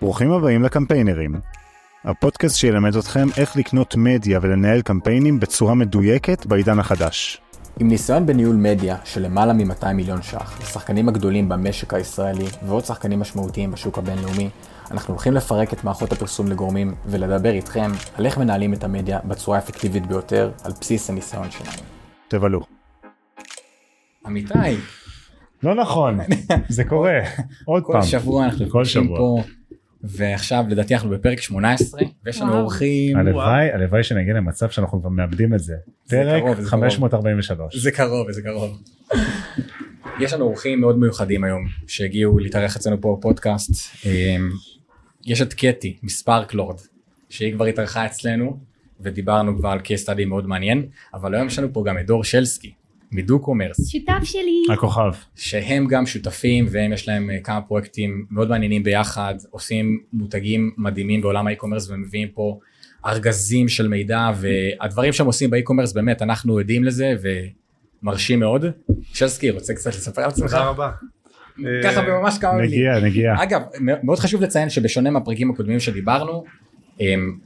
ברוכים הבאים לקמפיינרים. הפודקאסט שילמד אתכם איך לקנות מדיה ולנהל קמפיינים בצורה מדויקת בעידן החדש. עם ניסיון בניהול מדיה של למעלה מ-200 מיליון ש"ח לשחקנים הגדולים במשק הישראלי ועוד שחקנים משמעותיים בשוק הבינלאומי, אנחנו הולכים לפרק את מערכות הפרסום לגורמים ולדבר איתכם על איך מנהלים את המדיה בצורה האפקטיבית ביותר על בסיס הניסיון שלנו. תבלו. אמיתי, לא נכון, זה קורה. עוד כל פעם. שבוע אנחנו כל נפגשים שבוע. פה, ועכשיו לדעתי אנחנו בפרק 18, ויש לנו. אורחים, הלוואי, הלוואי שנגיע למצב שאנחנו כבר מאבדים את זה. פרק קרוב, זה 543. זה קרוב, זה קרוב. יש לנו אורחים מאוד מיוחדים היום שהגיעו להתארח אצלנו פה בפודקאסט. אמ, יש את קטי מספארק לורד שהיא כבר התארחה אצלנו ודיברנו כבר על case study מאוד מעניין אבל היום יש לנו פה גם את דור שלסקי מ Do Commerce שותף שלי. הכוכב. שהם גם שותפים והם יש להם אה, כמה פרויקטים מאוד מעניינים ביחד עושים מותגים מדהימים בעולם ה e-commerce ומביאים פה ארגזים של מידע והדברים שהם עושים ב e-commerce באמת אנחנו עדים לזה ומרשים מאוד. שלסקי רוצה קצת לספר על עצמך? תודה רבה. ככה אה, ממש כמה מילים. נגיע, נגיע. אגב מאוד חשוב לציין שבשונה מהפרקים הקודמים שדיברנו אמ,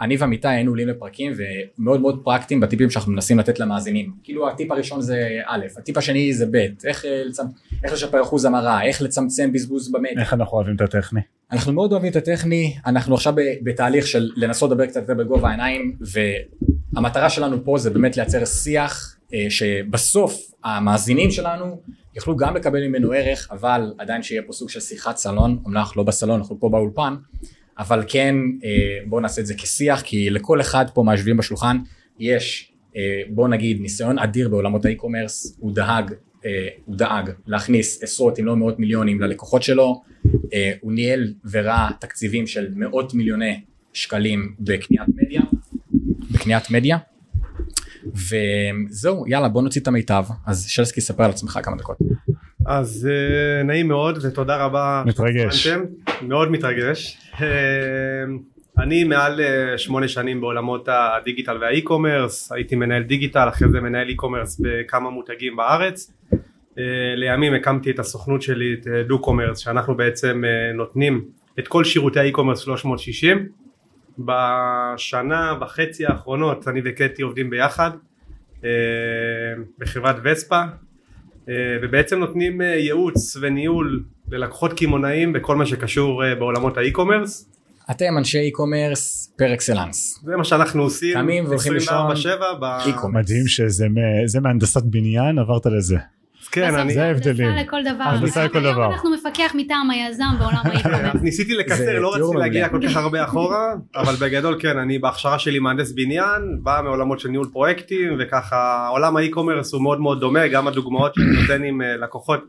אני ועמיתי היינו עולים לפרקים ומאוד מאוד פרקטיים בטיפים שאנחנו מנסים לתת למאזינים. כאילו הטיפ הראשון זה א' הטיפ השני זה ב' איך, אה, לצמצ... איך לשפר אחוז המרה איך לצמצם בזבוז במדיה איך אנחנו אוהבים את הטכני. אנחנו מאוד אוהבים את הטכני אנחנו עכשיו בתהליך של לנסות לדבר קצת יותר בגובה העיניים והמטרה שלנו פה זה באמת לייצר שיח אה, שבסוף המאזינים שלנו יוכלו גם לקבל ממנו ערך אבל עדיין שיהיה פה סוג של שיחת סלון. אמנם אנחנו לא בסלון אנחנו פה באולפן אבל כן אה, בואו נעשה את זה כשיח כי לכל אחד פה מהיושבים בשולחן יש אה, בואו נגיד ניסיון אדיר בעולמות האי-קומרס. הוא דאג אה, הוא דאג להכניס עשרות אם לא מאות מיליונים ללקוחות שלו. הוא ניהל וראה תקציבים של מאות מיליוני שקלים בקניית מדיה בקניית מדיה. וזהו יאללה בוא נוציא את המיטב. אז שלסקי ספר על עצמך כמה דקות אז אה, נעים מאוד ותודה רבה. מתרגש. שהזמנתם. מאוד מתרגש. אה, אני מעל אה, שמונה שנים בעולמות הדיגיטל וה e-commerce, הייתי מנהל דיגיטל, אחרי זה מנהל e-commerce בכמה מותגים בארץ. אה, לימים הקמתי את הסוכנות שלי, את אה, Do Commerce, שאנחנו בעצם אה, נותנים את כל שירותי ה e-commerce 360. בשנה וחצי האחרונות אני וקטי עובדים ביחד אה, בחברת וספה ובעצם נותנים אה, ייעוץ וניהול ללקוחות קמעונאים בכל מה שקשור אה, בעולמות ה e-commerce אתם אנשי e-commerce פר אקסלנס זה מה שאנחנו עושים קמים והולכים לישון, 24/7 ב... e-commerce. מדהים שזה מהנדסת בניין עברת לזה. כן, בסוף אני זה ההבדלים. הנדסה לכל דבר. הנדסה לכל היום דבר. אנחנו מפקח מטעם היזם בעולם ה e-commerce. אז ניסיתי לקצר לא רציתי להגיע. כל כך הרבה אחורה אבל בגדול כן אני בהכשרה שלי מהנדס בניין בא מעולמות של ניהול פרויקטים וככה עולם ה e-commerce הוא מאוד מאוד דומה גם הדוגמאות שאני נותן עם אה, לקוחות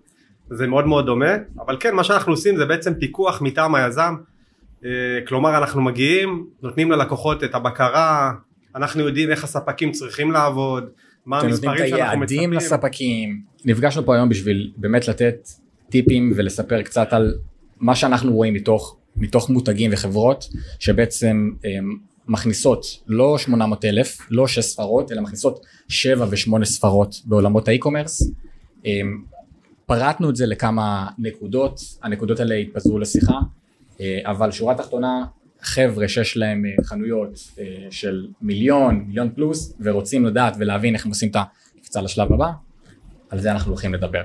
זה מאוד מאוד דומה אבל כן מה שאנחנו עושים זה בעצם פיקוח מטעם היזם אה, כלומר אנחנו מגיעים נותנים ללקוחות את הבקרה אנחנו יודעים איך הספקים צריכים לעבוד מה אתם נותנים את המספרים שאנחנו היעדים מצפים לספקים נפגשנו פה היום בשביל באמת לתת טיפים ולספר קצת על מה שאנחנו רואים מתוך מתוך מותגים וחברות שבעצם הם, מכניסות לא 800 אלף לא 6 ספרות אלא מכניסות 7 ו8 ספרות בעולמות האי-קומרס. פרטנו את זה לכמה נקודות הנקודות האלה התפזרו לשיחה אה, אבל שורה תחתונה חבר'ה שיש להם אה, חנויות אה, של מיליון מיליון פלוס ורוצים לדעת ולהבין איך הם עושים את הקפיצה לשלב הבא על זה אנחנו הולכים לדבר.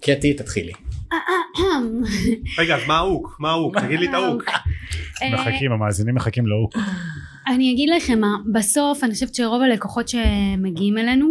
קטי תתחילי. רגע אז מה ההוק מה ההוק תגיד לי את ה hook אה, מחכים, המאזינים מחכים להוא. אני אגיד לכם מה, בסוף אני חושבת שרוב הלקוחות שמגיעים אלינו,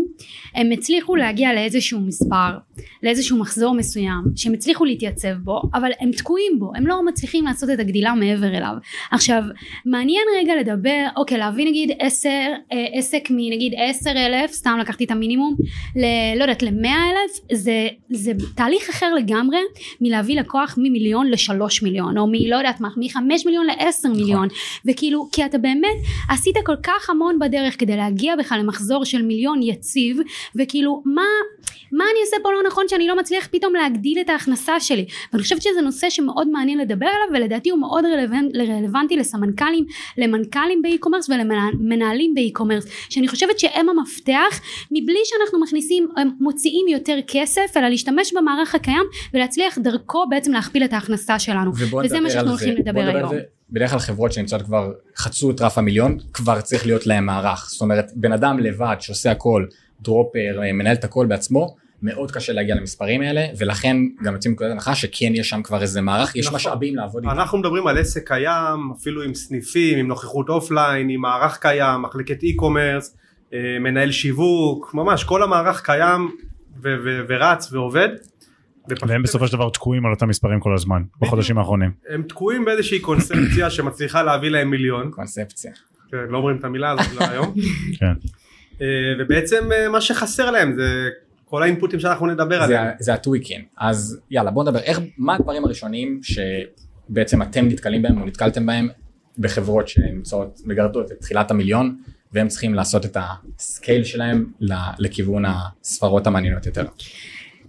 הם הצליחו להגיע לאיזשהו מספר, לאיזשהו מחזור מסוים, שהם הצליחו להתייצב בו, אבל הם תקועים בו, הם לא מצליחים לעשות את הגדילה מעבר אליו. עכשיו, מעניין רגע לדבר, אוקיי, להביא נגיד עשר, אה, עסק מנגיד עשר אלף, סתם לקחתי את המינימום, ל... לא יודעת, למאה אלף, זה, זה תהליך אחר לגמרי מלהביא לקוח ממיליון לשלוש מיליון, או מלא יודעת מה, מחמש מיליון לעשר מיליון, וכאילו, כי אתה באמת עשית כל כך המון בדרך כדי להגיע בכלל למחזור של מיליון יציב וכאילו מה מה אני עושה פה לא נכון שאני לא מצליח פתאום להגדיל את ההכנסה שלי? ואני חושבת שזה נושא שמאוד מעניין לדבר עליו ולדעתי הוא מאוד רלוונט, רלוונטי לסמנכ"לים למנכ"לים באי-קומרס ולמנהלים באי-קומרס שאני חושבת שהם המפתח מבלי שאנחנו מכניסים מוציאים יותר כסף אלא להשתמש במערך הקיים ולהצליח דרכו בעצם להכפיל את ההכנסה שלנו. וזה מה שאנחנו הולכים לדבר היום. בדרך כלל חברות שנמצאות כבר חצו את רף המיליון כבר צריך להיות להם מערך זאת אומרת בן אדם לבד שעושה הכל dropper מנהל את הכל בעצמו מאוד קשה להגיע למספרים האלה ולכן גם יוצאים מנקודת הנחה שכן יש שם כבר איזה מערך יש נכון. משאבים לעבוד איתם. אנחנו מדברים על עסק קיים אפילו עם סניפים עם נוכחות offline עם מערך קיים מחלקת e-commerce אה, מנהל שיווק ממש כל המערך קיים ורץ ועובד. והם בסופו של דבר תקועים על אותם מספרים כל הזמן בחודשים האחרונים. הם תקועים באיזושהי קונספציה שמצליחה להביא להם מיליון. קונספציה. כן, לא אומרים את המילה הזאת לא היום. כן. אה, ובעצם אה, מה שחסר להם זה כל האינפוטים שאנחנו נדבר עליהם. זה הטוויקין. אז יאללה בוא נדבר איך מה הדברים הראשונים שבעצם אתם נתקלים בהם או נתקלתם בהם בחברות שנמצאות מגרדות את תחילת המיליון והם צריכים לעשות את הסקייל שלהם לכיוון הספרות המעניינות יותר.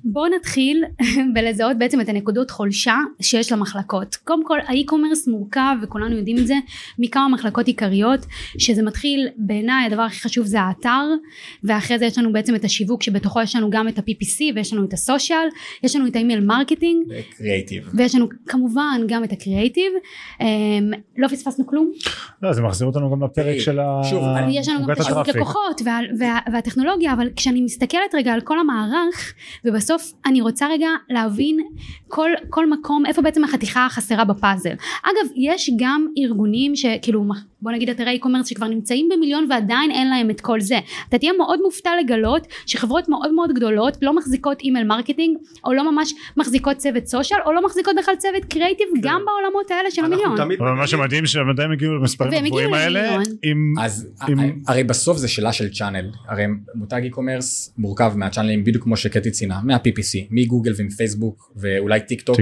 בואו נתחיל בלזהות בעצם את הנקודות חולשה שיש למחלקות. קודם כל ה-e-commerce מורכב וכולנו יודעים את זה מכמה מחלקות עיקריות שזה מתחיל בעיניי הדבר הכי חשוב זה האתר ואחרי זה יש לנו בעצם את השיווק שבתוכו יש לנו גם את ה-PPC ויש לנו את הסושיאל יש לנו את ה-email marketing וקריאייטיב ויש לנו כמובן גם את הקריאייטיב אמ, לא פספסנו כלום? לא זה מחזיר אותנו גם לפרק של השיווק לקוחות והטכנולוגיה אבל כשאני מסתכלת רגע על כל המערך ובסוף בסוף אני רוצה רגע להבין כל, כל מקום איפה בעצם החתיכה החסרה בפאזל. אגב יש גם ארגונים שכאילו בוא נגיד אתרי e-commerce שכבר נמצאים במיליון ועדיין אין להם את כל זה אתה תהיה מאוד מופתע לגלות שחברות מאוד מאוד גדולות לא מחזיקות email marketing או לא ממש מחזיקות צוות סושיאל או לא מחזיקות בכלל צוות קריאיטיב כן. גם בעולמות האלה של המיליון אבל מה שמדהים שהם עדיין הגיעו למספרים הגבוהים האלה עם, אז עם... הרי בסוף זה שאלה של channel הרי מותג e-commerce מורכב מה-channelים בדיוק כמו שקטי ציינה מה-PPC מגוגל ומפייסבוק ואולי טיק טוק.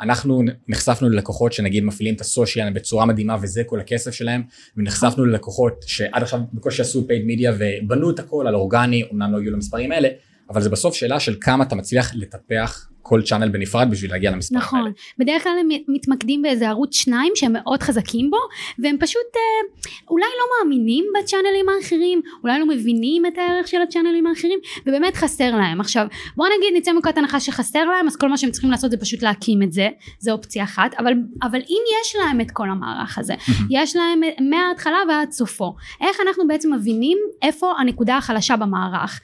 אנחנו נחשפנו ללקוחות שנגיד מפעילים את הסושיאל בצורה מדהימה וזה כל הכסף שלהם ונחשפנו ללקוחות שעד עכשיו בקושי עשו paid media ובנו את הכל על אורגני אמנם לא הגיעו למספרים האלה אבל זה בסוף שאלה של כמה אתה מצליח לטפח כל צ'אנל בנפרד בשביל להגיע למספרים נכון. האלה. נכון, בדרך כלל הם מתמקדים באיזה ערוץ שניים שהם מאוד חזקים בו והם פשוט אה, אולי לא מאמינים בצ'אנלים האחרים, אולי לא מבינים את הערך של הצ'אנלים האחרים ובאמת חסר להם. עכשיו בוא נגיד נצא מנקודת הנחה שחסר להם אז כל מה שהם צריכים לעשות זה פשוט להקים את זה, זה אופציה אחת, אבל, אבל אם יש להם את כל המערך הזה, יש להם מההתחלה ועד סופו, איך אנחנו בעצם מבינים איפה הנקודה החלשה במערך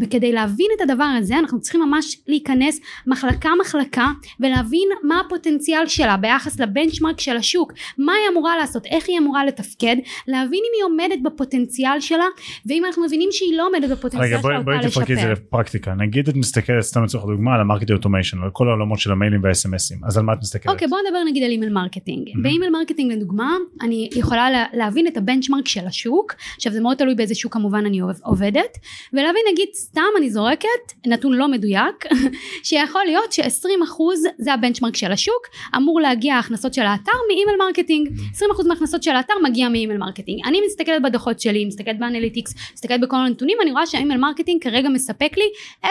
וכדי להבין את הדבר הזה אנחנו צריכים ממש להיכנס מחלקה מחלקה ולהבין מה הפוטנציאל שלה ביחס ל-benchmark של השוק מה היא אמורה לעשות איך היא אמורה לתפקד להבין אם היא עומדת בפוטנציאל שלה ואם אנחנו מבינים שהיא לא עומדת בפוטנציאל שלה רגע בואי תפרקי את זה לפרקטיקה. נגיד את מסתכלת סתם לצורך דוגמה על ה-marketing automation על כל העולמות של המיילים והאס.אם.אסים אז על מה את מסתכלת? אוקיי בוא נדבר נגיד על email marketing. mm-hmm. ב-email marketing לדוגמה אני יכולה לה, להבין את ה-benchmark של השוק. עכשיו זה מאוד תלוי באיזה שוק כמובן אני עובדת. ולהבין נגיד סתם אני זורקת נתון לא מדויק שיכול להיות ש-20% זה ה-benchmark של השוק, אמור להגיע ההכנסות של האתר מ-email marketing, 20% מההכנסות של האתר מגיע מ-email marketing. אני מסתכלת בדוחות שלי, מסתכלת ב-analytics, מסתכלת בכל הנתונים, אני רואה שה-email marketing כרגע מספק לי 10%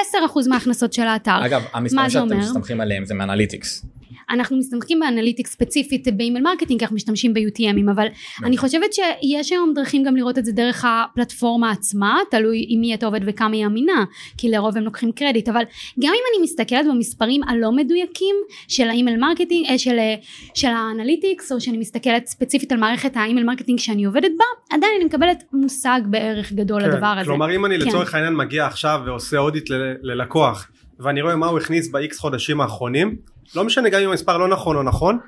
מההכנסות של האתר. אגב, המספרים שאתם מסתמכים עליהם זה מ-analytics. אנחנו מסתמכים ב-analytic ספציפית ב-email marketing כי אנחנו משתמשים ב-UTMים אבל נכון. אני חושבת שיש היום דרכים גם לראות את זה דרך הפלטפורמה עצמה תלוי עם מי אתה עובד וכמה היא אמינה כי לרוב הם לוקחים קרדיט אבל גם אם אני מסתכלת במספרים הלא מדויקים של ה-email marketing אה, של, אה, של ה-analytics או שאני מסתכלת ספציפית על מערכת ה-email marketing שאני עובדת בה עדיין אני מקבלת מושג בערך גדול כן, לדבר הזה. כלומר אם אני כן. לצורך העניין מגיע עכשיו ועושה audit ללקוח ואני רואה מה הוא הכניס ב-X חודשים האחרונים. לא משנה גם אם המספר לא נכון או נכון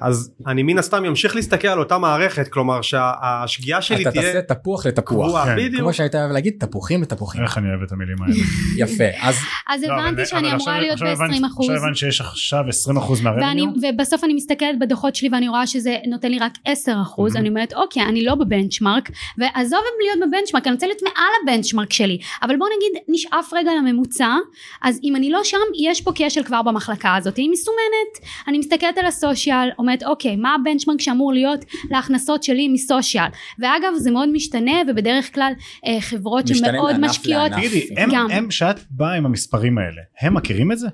אז אני מן הסתם אמשיך להסתכל על אותה מערכת כלומר שהשגיאה שלי תהיה אתה תעשה תפוח לתפוח. כן. בדיוק. כמו שהיית אוהב להגיד תפוחים לתפוחים. איך אני אוהב את המילים האלה. יפה אז אז לא, הבנתי שאני אמורה להיות ב-20 אחוז. עכשיו הבנתי שיש עכשיו 20 אחוז מהרבניו ובסוף אני מסתכלת בדוחות שלי ואני רואה שזה נותן לי רק 10 אחוז. אני אומרת אוקיי אני לא בבנצ'מארק ועזוב להיות בבנצ'מארק אני רוצה להיות מעל הבנצ'מארק שלי. אבל בוא נגיד נשאף רגע לממוצע אז אם אני לא שם יש פה כשל כבר במחלקה הזאת. היא מסומנת. אני מסתכלת על הסושיאל אומרת אוקיי מה הבנצ'מרק שאמור להיות להכנסות שלי מסושיאל ואגב זה מאוד משתנה ובדרך כלל אה, חברות משתנה שמאוד מענף משקיעות לענף. תגידי, הם. הם, שאת באה עם המספרים האלה, הם מכירים את זה?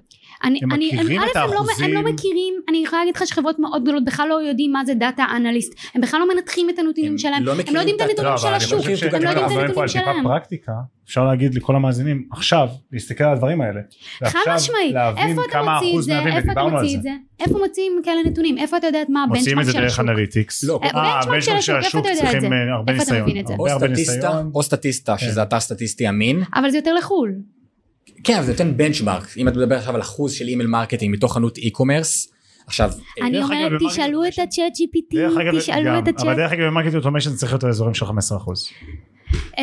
אני, הם אני, מכירים הם, את א', הם לא, האחוזים? הם לא מכירים, אני יכולה להגיד לך שחברות מאוד גדולות בכלל לא יודעים מה זה דאטה אנליסט, הם בכלל לא מנתחים את הנתונים הם שלהם, לא הם מכירים לא יודעים את הנתונים ה- של אבל אני השוק, חושב הם לא יודעים את מדברים פה הנתונים על טיפה שלהם. פרקטיקה, אפשר להגיד לכל המאזינים, עכשיו, להסתכל על הדברים האלה. חד ועכשיו משמעית, להבין איפה אתה כמה מוציא את אחוז זה, מהווים, איפה אתה ודיברנו על מוציא זה. את זה, איפה מוציאים כאלה נתונים, איפה אתה יודע מה מוציאים הבנצ'מרק את זה של דרך השוק, אנליטיקס. לא, אה, הבנצ'מרק של של השוק, איפה השוק אתה יודע את צריכים זה? הרבה איפה אתה ניסיון. מבין את זה? או הרבה סטטיסטה, ניסיון. או סטטיסטה, כן. שזה אתר סטטיסטי אמין. אבל זה יותר לחו"ל, כן, אבל זה נותן בנצ'מארק. אם אתה מדבר עכשיו על אחוז של אימייל מרקטינג מתוך חנות אי-קומרס, עכשיו, אני אומרת תשאלו את הצ'אט GPT, תשאלו את אבל הצ'אט, דרך אגב במרקט אוטומיישן צריך להיות האזורים של 15%. אמ,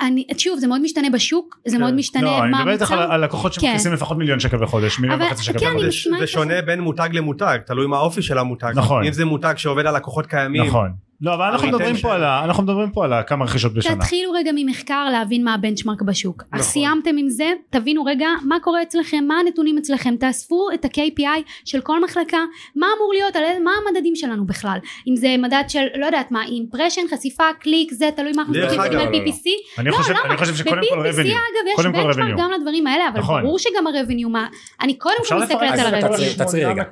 אני- שוב זה מאוד משתנה בשוק, זה מאוד משתנה לא, אני מה מדבר איתך על- המוצר, על לקוחות כן. שמכניסים לפחות מיליון שקל בחודש, מיליון אבל- וחצי שקל כן, אני בחודש. זה. שונה בין מותג למותג, תלוי מה האופי של המותג. נכון. אם זה מותג שעובד על לקוחות קיימים, נכון. לא, אבל אנחנו מדברים פה על ה- אנחנו מדברים פה על ה- כמה רכישות בשנה. תתחילו רגע ממחקר להבין מה ה-benchmark בשוק. אז נכון. סיימתם עם זה, תבינו רגע מה קורה אצלכם, מה הנתונים אצלכם, תאספו את ה-KPI של כל מחלקה, מה אמור להיות, על מה המדדים שלנו בכלל. אם זה מדד של, לא יודעת מה, impression, חשיפה, קליק, זה תלוי מה אנחנו מסתכלים לא, לא, לא. PPC. אני לא, חושב למה? אני חושב שקודם כל ב-PPC revenue. אגב יש benchmark. גם לדברים האלה, אבל נכון. ברור שגם ה-revenue, מה, אני קודם כל מסתכלת על ה-revenue. תעצרי רגע.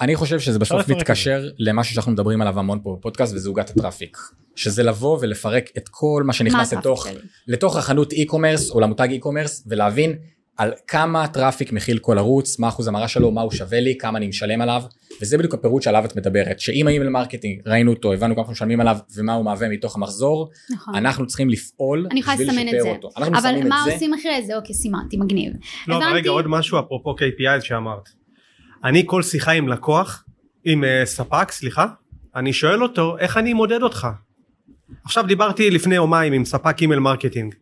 אני חושב שזה בסוף. מתקשר למשהו שאנחנו מדברים עליו המון פה בפודקאסט וזה עוגת ה-traffic. שזה לבוא ולפרק את כל מה שנכנס לתוך? לתוך החנות e-commerce או למותג e-commerce ולהבין על כמה traffic מכיל כל ערוץ, מה אחוז המרה שלו, מה הוא שווה לי, כמה אני משלם עליו, וזה בדיוק הפירוט שעליו את מדברת, שאם ה-email marketing ראינו אותו, הבנו כמה אנחנו משלמים עליו ומה הוא מהווה מתוך המחזור, נכון. אנחנו צריכים לפעול אני יכולה בשביל לסמן את לשפר זה. אותו. אנחנו אבל מסמנים מה את זה. עושים אחרי זה? אוקיי, סימנתי, מגניב. לא, אבל הבנתי. רגע עוד משהו אפרופו KPI שאמרת. אני כל שיחה עם לקוח, עם אה, ספק, סליחה, אני שואל אותו איך אני מודד אותך. עכשיו דיברתי לפני יומיים עם ספק email marketing.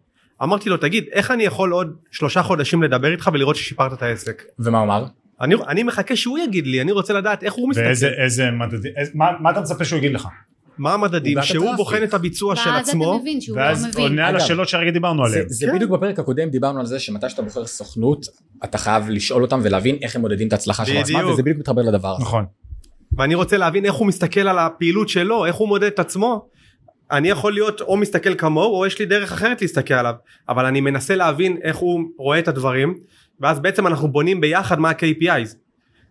אמרתי לו תגיד איך אני יכול עוד שלושה חודשים לדבר איתך ולראות ששיפרת את העסק. ומה אמר? אני, אני מחכה שהוא יגיד לי אני רוצה לדעת איך הוא מסתכל. ואיזה איזה מדדים, מה מה אתה מצפה שהוא יגיד לך? מה המדדים שהוא. בוחן את הביצוע של ואז אתה עצמו. מבין שהוא לא ואז מבין. עונה על השאלות שהרגע דיברנו זה, עליהן. זה כן. בדיוק בפרק הקודם דיברנו על זה שמתי שאתה בוחר סוכנות אתה חייב לשאול אותם ולהבין איך הם מודדים את ההצלחה של עצמם. וזה בדיוק מתחבר לדבר הזה. נכון. ואני רוצה להבין איך הוא מסתכל על הפעילות שלו איך הוא מודד את עצמו. אני יכול להיות או מסתכל כמוהו או יש לי דרך אחרת להסתכל עליו אבל אני מנסה להבין איך הוא רואה את הדברים ואז בעצם אנחנו בונים ביחד מה ה-KPIs.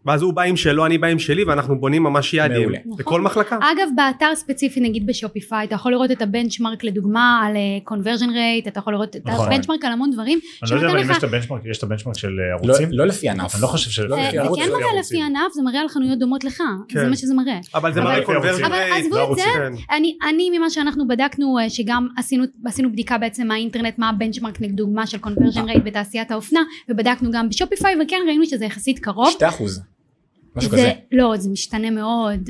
ואז הוא בא עם שלו אני בא עם שלי ואנחנו בונים ממש יעדים מעולה. בכל מחלקה. אגב באתר ספציפי נגיד בשופיפיי אתה יכול לראות את הבנצ'מרק לדוגמה על uh, conversion rate אתה יכול לראות את נכון. הבנצ'מרק על המון דברים אני לא יודע אבל אם יש את הבנצ'מרק, יש את הבנצ'מרק של אה, לא, ערוצים? לא לפי ענף. אני לא חושב ש... לא אה, לפי זה ערוץ, כן לא מראה ערוצים. לפי ענף זה מראה על חנויות דומות לך כן. זה מה שזה מראה אבל זה מראה ערוצים. אבל rate. עזבו לא את זה ערוצים. כן. אני, אני ממה שאנחנו בדקנו אה, שגם עשינו, עשינו בדיקה בעצם מהאינטרנט מה הבנצ'מרק לדוגמה של rate בתעשיית האופנה ובדקנו גם בשופיפיי וכן ראינו שזה יחסית קרוב שתי אחוז. משהו זה, כזה. לא זה משתנה מאוד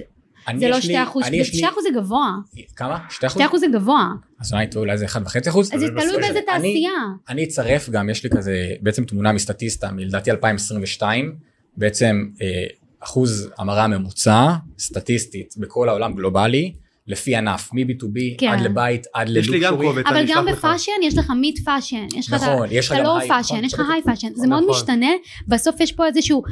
זה לא יש לי- שתי אחוז, אני יש לי- שתי אחוז זה גבוה, כמה? שתי אחוז? שתי אחוז זה גבוה, אז אולי אולי זה אחד וחצי אחוז? אז זה תלוי. באיזה תעשייה, אני אצרף גם יש לי כזה בעצם תמונה מסטטיסטה מלדעתי 2022 בעצם אה, אחוז המרה ממוצע סטטיסטית בכל העולם גלובלי לפי ענף מ-B2B כן. עד לבית עד יש לי גם ללוקשורי. קובץ אבל גם אשלח לך. ב-fashion יש לך מיד fashion, יש לך נכון, יש לך גם ה-low high, fashion, נכון, יש לך. high fashion, זה מאוד נכון. משתנה, בסוף יש פה איזשהו,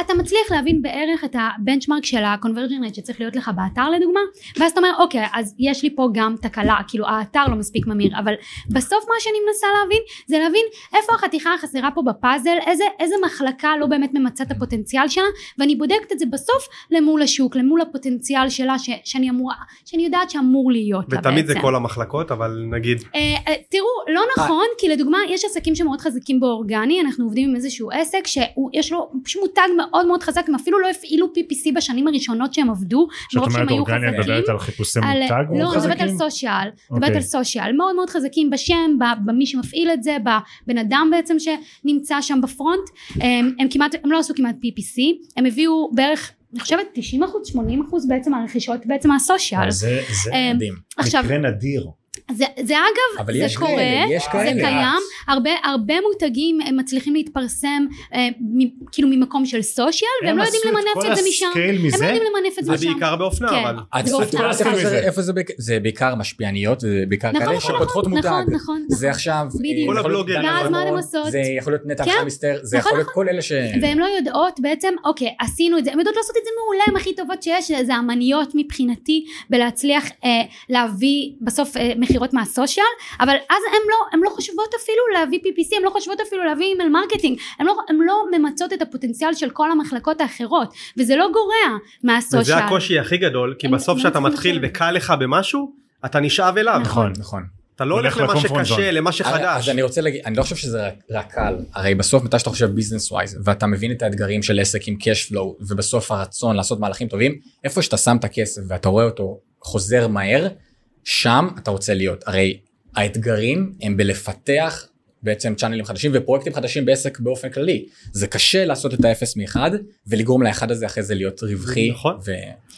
אתה מצליח להבין בערך את ה-benchmark של ה-conversion rate שצריך להיות לך באתר לדוגמה, ואז אתה אומר אוקיי אז יש לי פה גם תקלה, כאילו האתר לא מספיק ממיר, אבל בסוף מה שאני מנסה להבין זה להבין איפה החתיכה החסרה פה בפאזל, איזה, איזה מחלקה לא באמת ממצה את הפוטנציאל שלה, ואני בודקת את זה בסוף למול השוק, למול הפוטנציאל שלה ש, שאני אמורה, שאני יודעת שאמור להיות לה ותמיד זה בעצם. כל המחלקות אבל נגיד אה, אה, תראו לא נכון כי לדוגמה יש עסקים שמאוד חזקים באורגני אנחנו עובדים עם איזשהו עסק שיש לו פשוט מותג מאוד מאוד חזק הם אפילו לא הפעילו PPC בשנים הראשונות שהם עבדו כשאת מרוב שהם אומרת היו אורגני, את חזקים מדברת על חיפושי על- מותג לא, מאוד אני מדברת על חזקים? סושיאל, אוקיי. מדברת על סושיאל, מאוד מאוד חזקים בשם, במי שמפעיל את זה, בבן אדם בעצם שנמצא שם בפרונט, הם, הם כמעט, הם לא עשו כמעט PPC, הם הביאו בערך, אני חושבת 90 אחוז, 80 אחוז בעצם מהרכישות בעצם מה social, אבל זה זה אה, מדהים. עכשיו, מקרה נדיר. זה, זה אגב, זה יש קורה, כאלה, יש זה כאלה. קיים, הרבה, הרבה מותגים הם מצליחים להתפרסם אה, מ, כאילו ממקום של social, והם לא יודעים למנף את זה משם, ה scale הם לא מזה, יודעים למנף את זה זה משם. בעיקר באופנה כן. אבל. את זה את באופנה. יודעת איפה מזה. זה- איפה זה בעיקר- זה בעיקר משפיעניות, זה בעיקר נכון, כאלה נכון, שפותחות נכון, מותג. נכון, נכון, זה נכון. עכשיו, בדיוק. אה, כל. דנה ואז מה הן רמון, עושות? זה יכול להיות נטע כן. אלחמיסטר, זה נכון, יכול להיות כל אלה ש... והן לא יודעות בעצם, אוקיי, עשינו את זה, הן יודעות לעשות את זה מעולה, הן הכי טובות שיש, זה אמניות מבחינתי בלהצליח אה, להביא בסוף אה, מכירות מה social, אבל אז הן לא, הן לא חושבות אפילו להביא PPC, הן לא חושבות אפילו להביא email marketing, הן לא, הן לא ממצות את הפוטנציאל של כל המחלקות האחרות, וזה לא גורע מה social. וזה הקושי הכי גדול כי הם- בסוף הם כשאתה מתחיל. וקל לך במשהו אתה נשאב אליו. נכון. נכון. אתה לא הולך למה שקשה זון. למה אז שחדש. אני רוצה להגיד, אני לא חושב שזה רק- רק קל, הרי בסוף מתי שאתה חושב ביזנס ווייז ואתה מבין את האתגרים של עסק עם cash flow ובסוף הרצון לעשות מהלכים טובים, איפה שאתה שם את הכסף ואתה רואה אותו חוזר מהר, שם אתה רוצה להיות. הרי האתגרים הם בלפתח בעצם צ'אנלים חדשים ופרויקטים חדשים בעסק באופן כללי. זה קשה לעשות את האפס מאחד ולגרום לאחד הזה אחרי זה להיות רווחי. נכון. ו...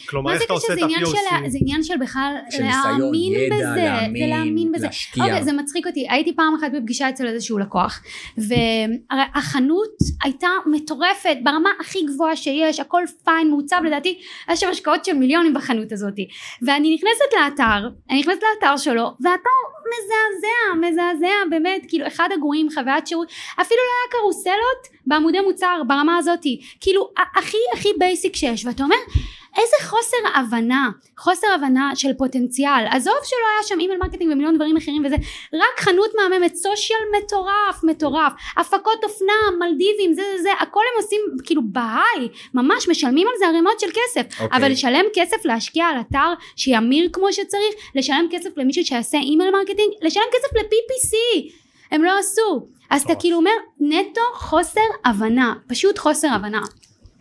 כלומר איך זה אתה קשה? עושה זה את ה-POC. זה עניין של בכלל של להאמין ידע, בזה, להאמין, זה להאמין בזה. להשקיע. אוקיי, זה מצחיק אותי, הייתי פעם אחת בפגישה אצל איזשהו לקוח, והחנות הייתה מטורפת ברמה הכי גבוהה שיש, הכל fine, מעוצב לדעתי, יש שם השקעות של מיליונים בחנות הזאת. ואני נכנסת לאתר, אני נכנסת לאתר שלו, והאתר מזעזע, מזעזע, באמת, כאילו אחד הגרועים, חוויית שירות, אפילו לא היה קרוסלות בעמודי מוצר ברמה הזאתי, כאילו הכי הכי basic שיש, ואתה אומר איזה חוסר הבנה, חוסר הבנה של פוטנציאל, עזוב שלא היה שם email marketing ומיליון דברים אחרים וזה, רק חנות מהממת, social מטורף, מטורף, הפקות אופנה, מלדיבים, זה זה זה, הכל הם עושים כאילו ב high, ממש משלמים על זה ערימות של כסף, אוקיי. אבל לשלם כסף להשקיע על אתר שימיר כמו שצריך, לשלם כסף למישהו שיעשה email marketing, לשלם כסף ל-PPC, הם לא עשו, אז אתה. כאילו אומר נטו חוסר הבנה, פשוט חוסר הבנה.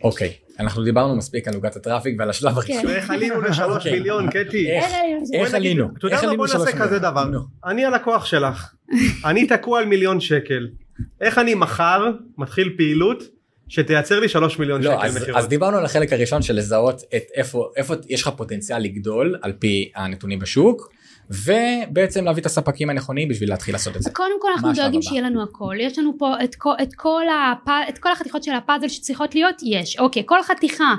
אוקיי, אנחנו דיברנו מספיק על עוגת ה traffic ועל השלב הראשון. ואיך עלינו לשלוש אוקיי. מיליון קטי. איך? איך בואי נגיד- עלינו? אתה יודע איך מה בוא נעשה כזה? דבר. אני הלקוח שלך. אני תקוע על מיליון שקל. איך אני מחר מתחיל פעילות שתייצר לי שלוש מיליון לא, שקל אז, מכירות. אז דיברנו על החלק הראשון של לזהות את איפה, איפה יש לך פוטנציאל לגדול על פי הנתונים בשוק ובעצם להביא את הספקים הנכונים בשביל להתחיל לעשות את זה. קודם כל אנחנו דואגים? שיהיה לנו הכל יש לנו פה את כל, את, כל הפ... את כל החתיכות של הפאזל שצריכות להיות יש אוקיי כל חתיכה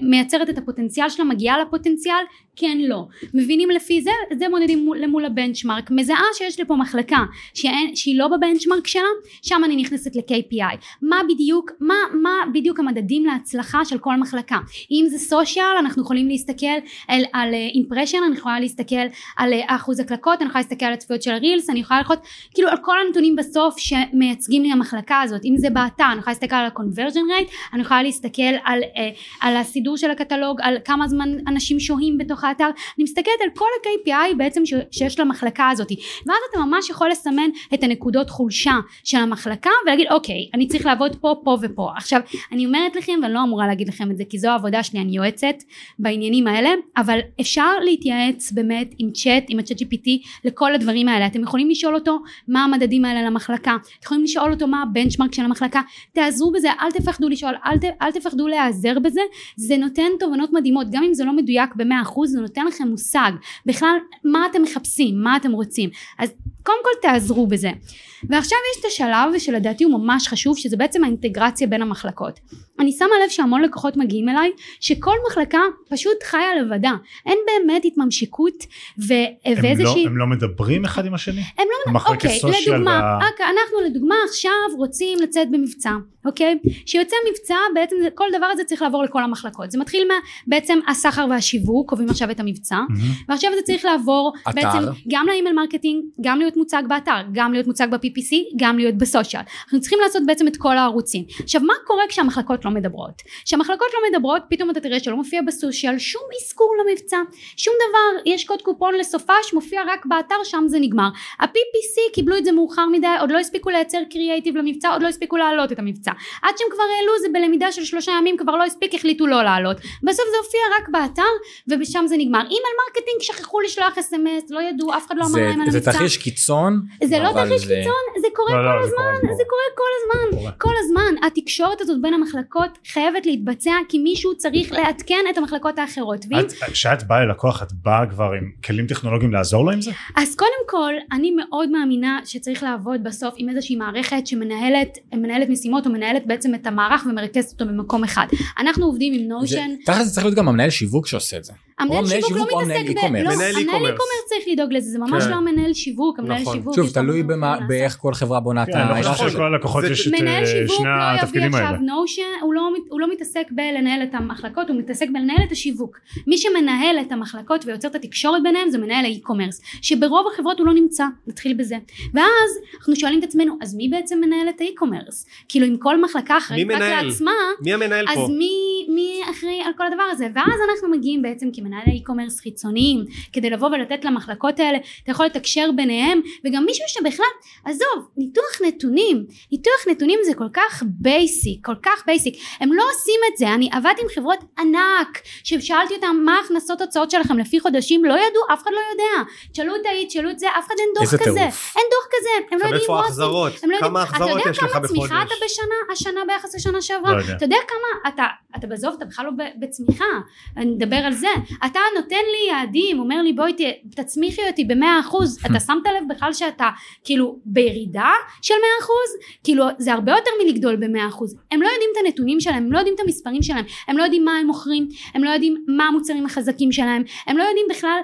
מייצרת את הפוטנציאל שלה מגיעה לפוטנציאל כן לא. מבינים לפי זה? זה מודדים מול, למול הבנצ'מארק מזהה שיש לי פה מחלקה שאין, שהיא לא בבנצ'מארק שלה שם אני נכנסת ל-KPI מה בדיוק מה, מה בדיוק המדדים להצלחה של כל מחלקה? אם זה סושיאל אנחנו יכולים להסתכל על, על אימפרשן אני יכולה להסתכל על אה, אחוז הקלקות אני יכולה להסתכל על הצפיות של הרילס אני יכולה לראות כאילו על כל הנתונים בסוף שמייצגים לי המחלקה הזאת. אם זה באתר אני יכולה להסתכל על ה-conversion rate אני יכולה להסתכל על, אה, על הסידור של הקטלוג על כמה זמן אנשים שוהים בתוך האתר אני מסתכלת על כל ה-KPI בעצם ש, שיש למחלקה הזאת. ואז אתה ממש יכול לסמן את הנקודות חולשה של המחלקה ולהגיד אוקיי אני צריך לעבוד פה פה ופה. עכשיו אני אומרת לכם ואני לא אמורה להגיד לכם את זה כי זו העבודה שלי אני יועצת בעניינים האלה אבל אפשר להתייעץ באמת עם צ'אט עם הצ'אט GPT לכל הדברים האלה. אתם יכולים לשאול אותו מה המדדים האלה למחלקה. אתם יכולים לשאול אותו מה הבנצ'מארק של המחלקה. תעזרו בזה אל תפחדו לשאול אל, ת, אל תפחדו להיעזר בזה. זה נותן תובנות מדהימות. גם אם זה לא מדויק במאה אחוז זה נותן לכם מושג. בכלל מה אתם מחפשים? מה אתם רוצים? אז קודם כל תעזרו בזה. ועכשיו יש את השלב שלדעתי הוא ממש חשוב שזה בעצם האינטגרציה בין המחלקות. אני שמה לב שהמון לקוחות מגיעים אליי שכל מחלקה פשוט חיה לבדה. אין באמת התממשקות ו- לא, ואיזושהי הם לא מדברים אחד עם השני? הם לא במחלקת אוקיי, לדוגמה, וה- רק אנחנו לדוגמה עכשיו רוצים לצאת במבצע, אוקיי? כשיוצא מבצע בעצם כל דבר הזה צריך לעבור לכל המחלקות. זה מתחיל מה בעצם הסחר והשיווק, קובעים עכשיו את המבצע, מהמם. ועכשיו זה צריך לעבור אתר. בעצם גם ל email marketing, גם להיות מוצג באתר, גם להיות מוצג ב-PPC, גם להיות ב social. אנחנו צריכים לעשות בעצם את כל הערוצים. עכשיו מה קורה כשהמחלקות לא מדברות? כשהמחלקות לא מדברות פתאום אתה תראה שלא מופיע ב social שום אזכור למבצע, שום דבר, יש קוד קופון לסופש מופיע רק באתר שם זה נגמר. ה-PPC קיבלו את זה מאוחר מדי, עוד לא הספיקו לייצר קריאייטיב למבצע, עוד לא הספיקו להעלות את המבצע. עד שהם כבר העלו זה בלמידה של שלושה ימים כבר לא הספיק החליטו לא לעלות. בסוף זה הופיע רק באתר ושם זה נגמר. email marketing שכחו לשלוח SMS לא ידעו אף אחד לא אמר זה, להם על זה המבצע. תרחיש קיצון. זה לא תרחיש זה- קיצון זה קורה לא, כל לא, זה קורה, הזמן זה זה קורה כל הזמן. קורה. כל הזמן. התקשורת הזאת בין המחלקות חייבת להתבצע כי מישהו צריך לעדכן את המחלקות האחרות. כשאת באה ללקוח את באה כבר עם כלים טכנולוגיים לעזור לו עם זה? אז קודם כל אני מאוד מאמינה שצריך לעבוד בסוף עם איזושהי מערכת שמנהלת מנהלת משימות או מנהלת בעצם את המערך ומרכזת אותו במקום אחד אנחנו עובדים עם נושן תכל'ס זה צריך להיות גם המנהל שיווק שעושה את זה. המנהל מנהל שיווק שיווק או לא מנהל מתעסק ב... לא, מנהל המנהל e-commerce. צריך לדאוג לזה זה ממש כן. לא המנהל שיווק המנהל נכון. שיווק שוב תלוי. באיך כל חברה בונה את כן, אני לא חושב. שלכל הלקוחות יש את מנהל אה, שיווק שני לא יביא התפקידים עכשיו האלה. נושן הוא לא, הוא לא מתעסק בלנהל את המחלקות הוא מתעסק בלנהל את השיווק מי שמנהל את המחלקות ויוצר את התקשורת ביניהם זה מנהל האי-קומרס שברוב החברות הוא לא נמצא נתחיל בזה ואז אנחנו שואלים את עצמנו אז מי בעצם מנהל את האי-קומרס כאילו אם כל מחלקה אחראית מי רק מנהל? לעצמה מי המנהל אז פה? מי, מי אחראי על כל הדבר הזה ואז אנחנו מגיעים בעצם כמנהלי e-commerce חיצוניים כדי לבוא ולתת למחלקות האלה אתה יכול לתקשר ביניהם וגם מישהו שבכלל עזוב ניתוח נתונים ניתוח נתונים זה כל כך basic כל כך basic הם לא עושים את זה אני עבדתי עם חברות ענק ששאלתי אותם מה ההכנסות הוצאות שלכם לפי חודשים? לא ידעו אף אחד לא יודע. תשאלו את ההיא תשאלו את זה אף אחד אין דוח כזה. טירוף. אין דוח כזה הם לא יודעים איפה ההחזרות? הם לא כמה החזרות יש לך אתה יודע כמה צמיחה בחודש? אתה בשנה השנה ביחס לשנה שעברה? לא יודע. אתה יודע כמה? אתה אתה בעזוב אתה בכלל לא בצמיחה. אני מדבר על זה אתה נותן לי יעדים אומר לי בואי תצמיחי אותי במאה אחוז אתה שמת לב בכלל שאתה כאילו בירידה של מאה אחוז כאילו זה הרבה יותר מלגדול במאה אחוז הם לא יודעים את הנתונים שלהם הם לא יודעים את המספרים שלהם הם לא יודעים מה הם מוכרים הם לא יודעים מה המוצרים החזקים שלהם הם לא יודעים בכלל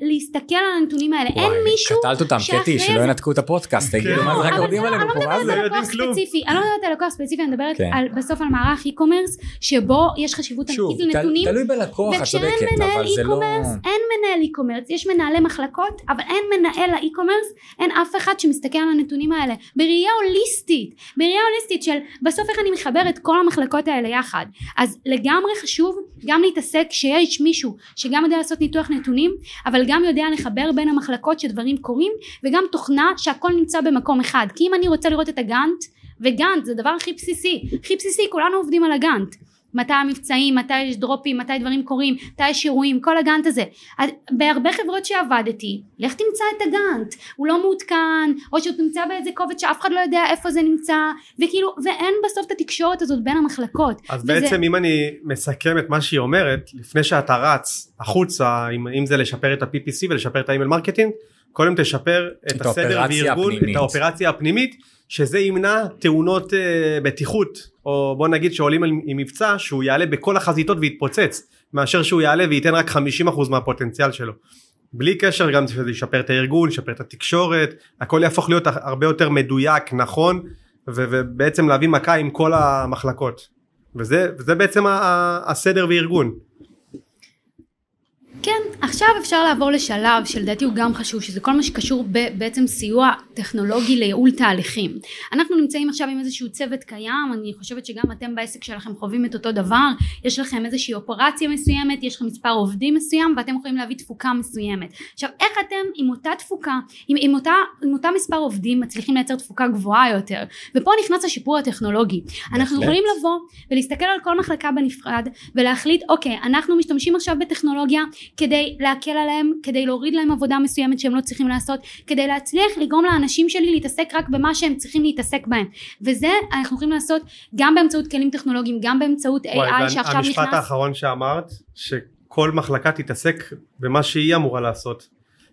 להסתכל על הנתונים האלה אין וואי, מישהו קטלת אותם קטי שלא. ינתקו את הפודקאסט תגידו מה זה רק לא- עלינו אני פה לא מה מדברת זה? על לקוח. ספציפי אני לא מדברת על לקוח ספציפי אני מדברת כן. על בסוף על מערך e-commerce שבו יש חשיבות ענקית לנתונים תלוי בלקוח את וכשאין צודקת מנהל לא e-commerce אין מנהל e-commerce. יש מנהלי מחלקות אבל אין מנהל ה-e-commerce אין אף אחד שמסתכל על הנתונים האלה. בראייה הוליסטית בראייה הוליסטית של בסוף איך אני מחבר את כל המחלקות האלה יחד. אז לגמרי חשוב גם להתעסק שיש מישהו שגם יודע לעשות ניתוח נתונים אבל גם יודע לחבר בין המחלקות שדברים קורים וגם תוכנה שהכל נמצא במקום אחד. כי אם אני רוצה לראות את הגאנט וגאנט זה הדבר הכי בסיסי. הכי בסיסי כולנו עובדים על הגאנט מתי המבצעים, מתי יש דרופים, מתי דברים קורים, מתי יש אירועים, כל הגאנט הזה. בהרבה חברות שעבדתי, לך תמצא את הגאנט, הוא לא מעודכן, או שהוא נמצא באיזה קובץ שאף אחד לא יודע איפה זה נמצא, וכאילו, ואין בסוף את התקשורת הזאת בין המחלקות. אז וזה- בעצם אם אני מסכם את מה שהיא אומרת לפני שאתה רץ החוצה אם, אם זה לשפר את ה-PPC ולשפר את ה email marketing קודם תשפר את, את הסדר וארגון את הפנימית. האופרציה הפנימית שזה ימנע תאונות אה, בטיחות או בוא נגיד שעולים עם, עם מבצע שהוא יעלה בכל החזיתות ויתפוצץ מאשר שהוא יעלה וייתן רק 50% מהפוטנציאל שלו. בלי קשר גם שזה ישפר את הארגון, ישפר את התקשורת, הכל יהפוך להיות הרבה יותר מדויק, נכון, ו- ובעצם להביא מכה עם כל המחלקות. וזה, וזה בעצם ה- ה- הסדר וארגון. כן, עכשיו אפשר לעבור לשלב שלדעתי הוא גם חשוב, שזה כל מה שקשור בעצם סיוע טכנולוגי לייעול תהליכים. אנחנו נמצאים עכשיו עם איזשהו צוות קיים, אני חושבת שגם אתם בעסק שלכם חווים את אותו דבר, יש לכם איזושהי אופרציה מסוימת, יש לכם מספר עובדים מסוים ואתם יכולים להביא תפוקה מסוימת. עכשיו איך אתם עם אותה תפוקה, עם, עם, אותה, עם אותה מספר עובדים מצליחים לייצר תפוקה גבוהה יותר, ופה נכנס השיפור הטכנולוגי. אנחנו יכולים לבוא ולהסתכל על כל מחלקה בנפרד ולהחליט אוקיי אנחנו משתמשים עכשיו בטכנולוגיה כדי להקל עליהם כדי להוריד להם עבודה מסוימת שהם לא צריכים לעשות כדי להצליח לגרום לאנשים שלי להתעסק רק במה שהם צריכים להתעסק בהם וזה אנחנו יכולים לעשות גם באמצעות כלים טכנולוגיים גם באמצעות וואי, AI שעכשיו והמשפט נכנס האחרון שאמרת, שכל מחלקה תתעסק במה שהיא אמורה לעשות.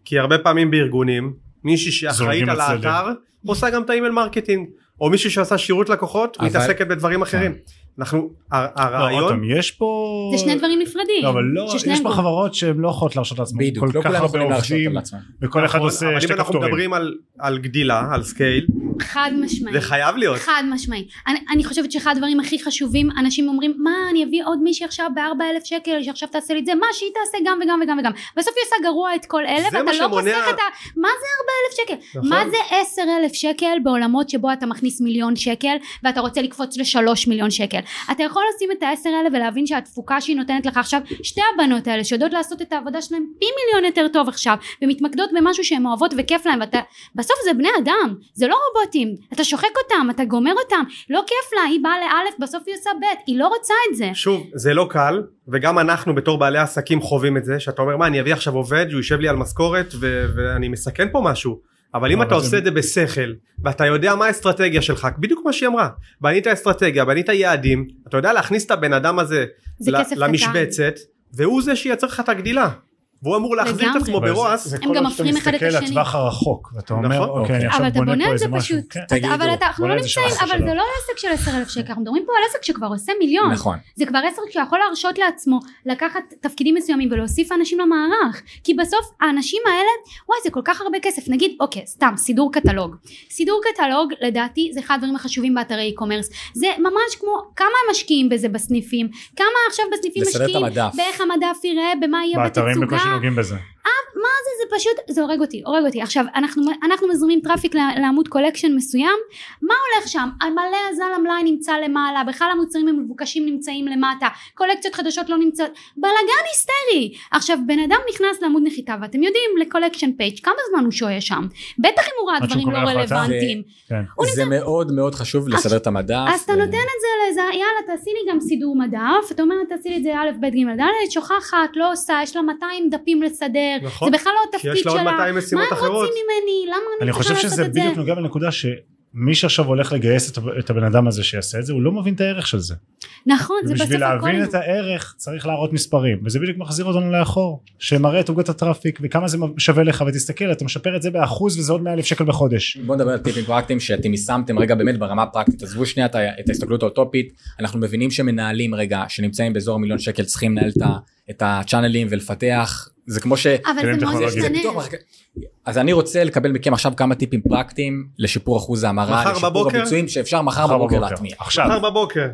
כי הרבה פעמים בארגונים, מישהי שאחראית על. האתר, עושה גם את ה email marketing. או מישהו שעשה שירות לקוחות, אבל- מתעסקת בדברים אחרים. אנחנו, לא, הרעיון, יש פה... זה שני דברים נפרדים לא, אבל לא, יש פה. חברות שהן לא יכולות להרשות לעצמן בדיוק כל לא כך כולם הרבה יכולים להרשות עובדים, וכל אחד עושה אבל שתי אם אנחנו כפתורים. מדברים על, על גדילה, על scale, חד משמעית זה חייב להיות. חד משמעי. אני, אני חושבת שאחד הדברים הכי חשובים, אנשים אומרים, מה, אני אביא עוד מישהי עכשיו בארבע אלף שקל, שעכשיו תעשה לי את זה, מה, שהיא תעשה גם וגם וגם וגם. בסוף היא עושה גרוע את כל ואתה מה לא שמונע- חוסך את ה... מה זה ארבע אלף שקל? נכון. מה זה עשר אלף שקל בעולמות שבו אתה מכניס מיליון שקל, ואתה רוצה לקפוץ לשלוש מיליון שקל? אתה יכול לשים את העשר האלה ולהבין שהתפוקה שהיא נותנת לך עכשיו, שתי הבנות האלה שיודעות לעשות את העבודה שלהן פי מיליון יותר טוב עכשיו, ומתמקדות במשהו שהן אוהבות וכיף להן, ואתה... בסוף זה בני אדם, זה לא רובוטים אתה שוחק אותם אתה גומר אותם. לא כיף לה היא באה לאלף בסוף היא עושה בית היא לא רוצה את זה. שוב זה לא קל וגם אנחנו בתור בעלי עסקים חווים את זה שאתה אומר מה אני אביא עכשיו עובד הוא יושב לי על משכורת ו- ואני מסכן פה משהו. אבל אם אתה עושה את זה בשכל ואתה יודע מה האסטרטגיה שלך בדיוק מה שהיא אמרה. בנית אסטרטגיה בנית יעדים אתה יודע להכניס את הבן אדם הזה. למשבצת והוא זה שייצר לך את הגדילה והוא אמור להחזיר את. עצמו אבל זה- ברועס זה הם כל גם שאתה מפרים אחד את מסתכל השני. לטווח הרחוק ואתה אומר נכון. אוקיי אני אבל עכשיו בונה פה זה איזה משהו פשוט כן. תגידו, אבל אתה, אנחנו בונה לא את זה נמצאים שחר אבל שלו. זה לא עסק של עשר אלף שקל אנחנו מדברים פה על עסק שכבר עושה מיליון נכון. זה כבר עסק שיכול להרשות לעצמו לקחת תפקידים מסוימים ולהוסיף אנשים למערך כי בסוף האנשים האלה וואי זה כל כך הרבה כסף נגיד אוקיי סתם סידור קטלוג סידור קטלוג לדעתי זה אחד הדברים החשובים באתרי e-commerce זה ממש כמו כמה הם משקיעים בזה בסניפים כמה עכשיו בסניפים משקיעים. באיך המדף יראה במה יהיה בתצוגה בקושי נוגעים בזה זה, זה פשוט, זה הורג אותי, הורג אותי. עכשיו, אנחנו, אנחנו מזרימים traffic ל- לעמוד collection מסוים, מה הולך שם? מלא אזל המלאי נמצא למעלה, בכלל המוצרים המבוקשים נמצאים למטה, קולקציות חדשות לא נמצאות, בלאגן היסטרי. עכשיו, בן אדם נכנס לעמוד נחיתה, ואתם יודעים, ל collection page, כמה זמן הוא שוהה שם? בטח אם הוא ראה דברים לא מקבל החלטה. רלוונטיים. כן. זה מאוד מאוד חשוב לסדר את המדף. אז אתה ו- נותן את זה לאיזה, יאללה תעשי לי גם סידור מדף, אתה אומר תעשי לי את זה א' ב' ג' ד', שוכחת, לא עושה, יש לה 200 דפים לסדר, נכון. זה בכלל לא כי התפקיד יש לה עוד שלה, 200 מה הם רוצים ממני, למה אני אני צריכה חושב לעשות שזה את זה? בדיוק נוגע בנקודה שמי שעכשיו הולך לגייס את את הבן אדם הזה שיעשה את זה הוא לא מבין את הערך של זה. נכון, זה בסוף ובשביל הכל, להבין את הערך צריך להראות מספרים וזה בדיוק מחזיר אותנו לאחור שמראה את עוגת הטראפיק וכמה זה שווה לך ותסתכל אתה משפר את זה באחוז וזה עוד 100 אלף שקל בחודש. בוא נדבר על טיפים פרקטיים שאתם יישמתם רגע באמת ברמה הפרקטית. עזבו שנייה את ההסתכלות האוטופית. אנחנו מבינים שמנהלים רגע שנמצאים באזור מיליון שקל צריכים לנהל את ה- את הצ'אנלים ולפתח זה כמו ש... אבל זה מאוד טכנולוגיים. זה משתנה, אז אני רוצה לקבל מכם עכשיו כמה טיפים פרקטיים לשיפור אחוז ההמרה, לשיפור בבוקר? הביצועים שאפשר מחר בבוקר להטמיע. עכשיו. מחר בבוקר.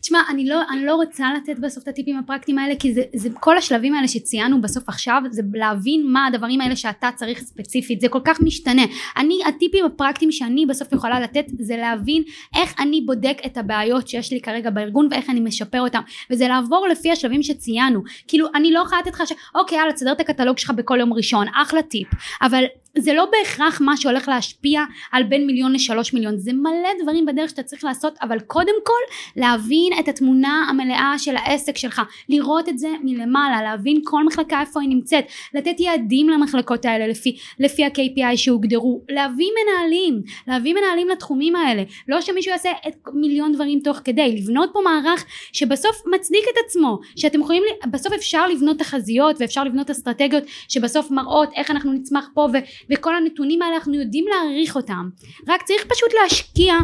תשמע אני לא, אני לא רוצה לתת בסוף את הטיפים הפרקטיים האלה כי זה, זה כל השלבים האלה שציינו בסוף עכשיו זה להבין מה הדברים האלה שאתה צריך ספציפית זה כל כך משתנה. אני הטיפים הפרקטיים שאני בסוף יכולה לתת זה להבין איך אני בודק את הבעיות שיש לי כרגע בארגון ואיך אני משפר אותם וזה לעבור לפי השלבים שציינו כאילו אני לא יכולה לתת לך ש... אוקיי יאללה תסדר את הקטלוג שלך בכל יום ראשון אחלה טיפ. אבל זה לא בהכרח מה שהולך להשפיע על בין מיליון לשלוש מיליון. זה מלא דברים בדרך שאתה צריך לעשות אבל קודם כל להבין את התמונה המלאה של העסק שלך. לראות את זה מלמעלה להבין כל מחלקה איפה היא נמצאת. לתת יעדים למחלקות האלה לפי, לפי ה-KPI שהוגדרו. להביא מנהלים להביא מנהלים לתחומים האלה. לא שמישהו יעשה את מיליון דברים תוך כדי. לבנות פה מערך שבסוף מצדיק את עצמו שאתם יכולים ל- בסוף אפשר לבנות תחזיות ואפשר לבנות אסטרטגיות שבסוף מראות איך אנחנו נצמח פה ו- וכל הנתונים האלה אנחנו יודעים להעריך אותם. רק צריך פשוט להשקיע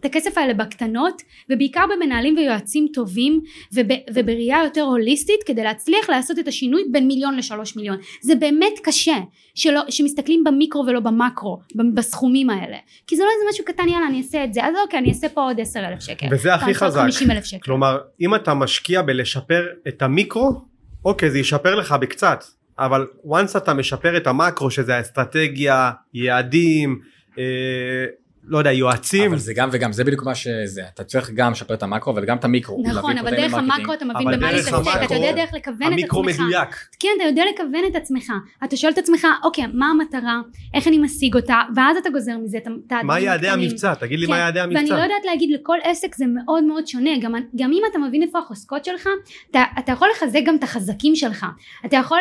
את הכסף האלה בקטנות ובעיקר במנהלים ויועצים טובים וב, ובראייה יותר הוליסטית כדי להצליח לעשות את השינוי בין מיליון לשלוש מיליון. זה באמת קשה שלא, שמסתכלים במיקרו ולא במקרו בסכומים האלה. כי זה לא איזה משהו קטן יאללה אני אעשה את זה אז אוקיי אני אעשה פה עוד עשר אלף שקל. וזה הכי חזק. 50 אלף שקל. כלומר אם אתה משקיע בלשפר את המיקרו אוקיי זה ישפר לך בקצת אבל once אתה משפר את המקרו שזה האסטרטגיה יעדים אה, לא יודע יועצים. אבל זה גם וגם זה בדיוק מה שזה. אתה צריך גם לשפר את המקרו אבל גם את המיקרו. נכון אבל דרך. המקרו אתה מבין במה להתעסק אתה יודע דרך לכוון את המיקרו עצמך. מדויק. כן אתה יודע לכוון את עצמך. אתה שואל את עצמך אוקיי מה המטרה? איך אני משיג אותה? ואז אתה גוזר מזה את ה- מה יעדי. המבצע? תגיד לי כן, מה יעדי ואני לא המבצע יודעת להגיד לכל עסק זה מאוד מאוד שונה. גם, גם אם אתה מבין איפה החוזקות שלך אתה, אתה יכול לחזק גם את החזקים שלך. אתה יכול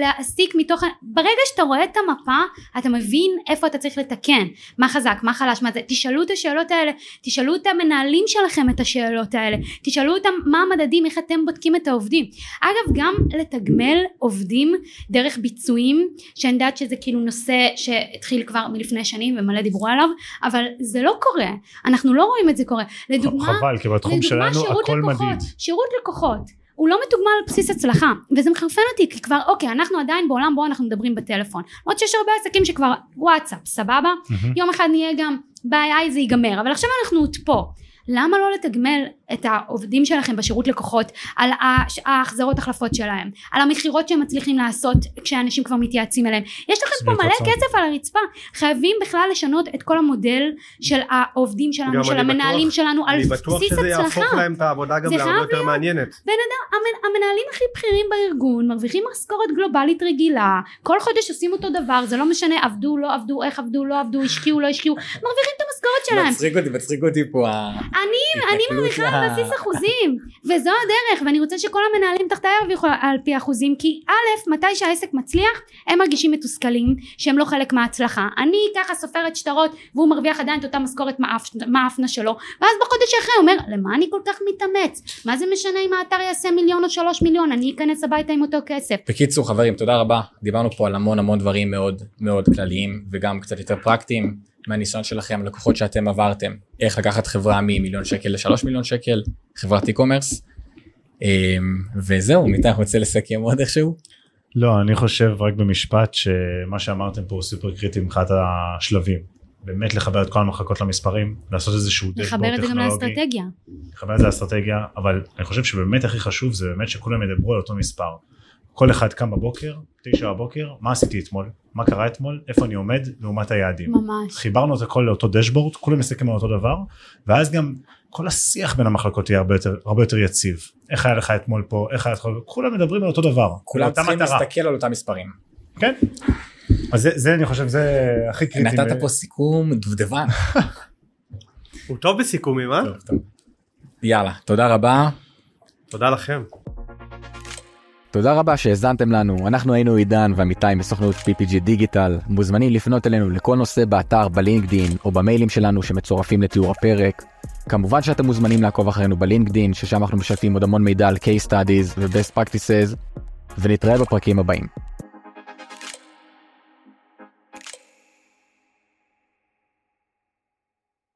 להסיק מתוך ברגע שאתה רואה את המפה אתה מבין איפה אתה צריך לתקן. מה חזק מה חלש מה זה. תשאלו את השאלות האלה תשאלו את המנהלים שלכם את השאלות האלה תשאלו אותם מה המדדים איך אתם בודקים את העובדים. אגב גם לתגמל עובדים דרך ביצועים שאני יודעת שזה כאילו נושא שהתחיל כבר מלפני שנים ומלא דיברו עליו אבל זה לא קורה. אנחנו לא רואים את זה קורה. לדוגמה חבל כי בתחום לדוגמה שלנו הכל לקוחות, מדיד. שירות לקוחות הוא לא מתוגמל על בסיס הצלחה וזה מחרפן אותי כי כבר אוקיי אנחנו עדיין בעולם בו אנחנו מדברים בטלפון. למרות שיש הרבה עסקים שכבר וואטסאפ סבבה? מהמם. יום אחד נהיה גם ב-AI זה ייגמר אבל עכשיו אנחנו עוד פה. למה לא לתגמל את העובדים שלכם בשירות לקוחות על ההחזרות החלפות שלהם על המכירות שהם מצליחים לעשות כשאנשים כבר מתייעצים אליהם. יש לכם פה מלא. כסף על הרצפה. חייבים בכלל לשנות את כל המודל של העובדים שלנו של המנהלים בטוח- שלנו על אני בטוח בסיס שזה יהפוך הצלחה. להם את העבודה גם חייב יותר מעניינת. בן אדם, המנ, המנהלים הכי בכירים בארגון מרוויחים משכורת גלובלית רגילה כל חודש עושים אותו דבר זה לא משנה עבדו לא עבדו איך עבדו לא עבדו השקיעו לא השקיעו מרוויחים את המשכורת שלהם. מצחיק אותי מצחיק אותי פה אני אני מרוויחה על בסיס אחוזים וזו הדרך ואני רוצה שכל המנהלים תחתיי ירוויחו על פי אחוזים כי א' מתי שהעסק מצליח הם מרגישים מתוסכלים שהם לא חלק מההצלחה. אני ככה סופרת שטרות והוא מרוויח עדיין את אותה משכורת מהאפנה שלו ואז בחודש אחרי הוא אומר למה אני כל כך מתאמץ? מה זה משנה אם האתר יעשה מיליון או שלוש מיליון? אני אכנס הביתה עם אותו כסף. בקיצור חברים תודה רבה. דיברנו פה על המון המון דברים מאוד מאוד כלליים וגם קצת יותר פרקטיים מהניסיון שלכם לקוחות שאתם עברתם איך לקחת חברה ממיליון שקל לשלוש מיליון שקל חברת e-commerce. אמ, וזהו מיטה רוצה לסכם עוד איכשהו? לא אני חושב רק במשפט שמה שאמרתם פה הוא סופר קריטי מבחינת השלבים. באמת לחבר את כל המחלקות למספרים לעשות איזשהו דשבורד לחבר את זה גם טכנולוגי. לאסטרטגיה. לחבר את זה לאסטרטגיה אבל אני חושב שבאמת הכי חשוב זה באמת שכולם ידברו על אותו מספר כל אחד קם בבוקר תשע בבוקר מה עשיתי אתמול? מה קרה אתמול? איפה אני עומד לעומת היעדים? ממש. חיברנו את הכל לאותו דשבורד כולם מסתכלים על אותו דבר ואז גם כל השיח בין המחלקות יהיה הרבה יותר הרבה יותר יציב. איך היה לך אתמול פה? איך היה לך כולם מדברים על אותו דבר כולם צריכים מטרה. להסתכל על אותם מספרים. כן. אז זה, זה אני חושב זה הכי קריטי נתת פה סיכום דובדבן. הוא טוב בסיכומים, אה? טוב, טוב. יאללה תודה רבה. תודה לכם. תודה רבה שהאזנתם לנו, אנחנו היינו עידן ועמיתי מסוכנות PPG דיגיטל, מוזמנים לפנות אלינו לכל נושא באתר, בלינקדין או במיילים שלנו שמצורפים לתיאור הפרק. כמובן שאתם מוזמנים לעקוב אחרינו בלינקדין, ששם אנחנו משתפים עוד המון מידע על case studies ו-best practices, ונתראה בפרקים הבאים.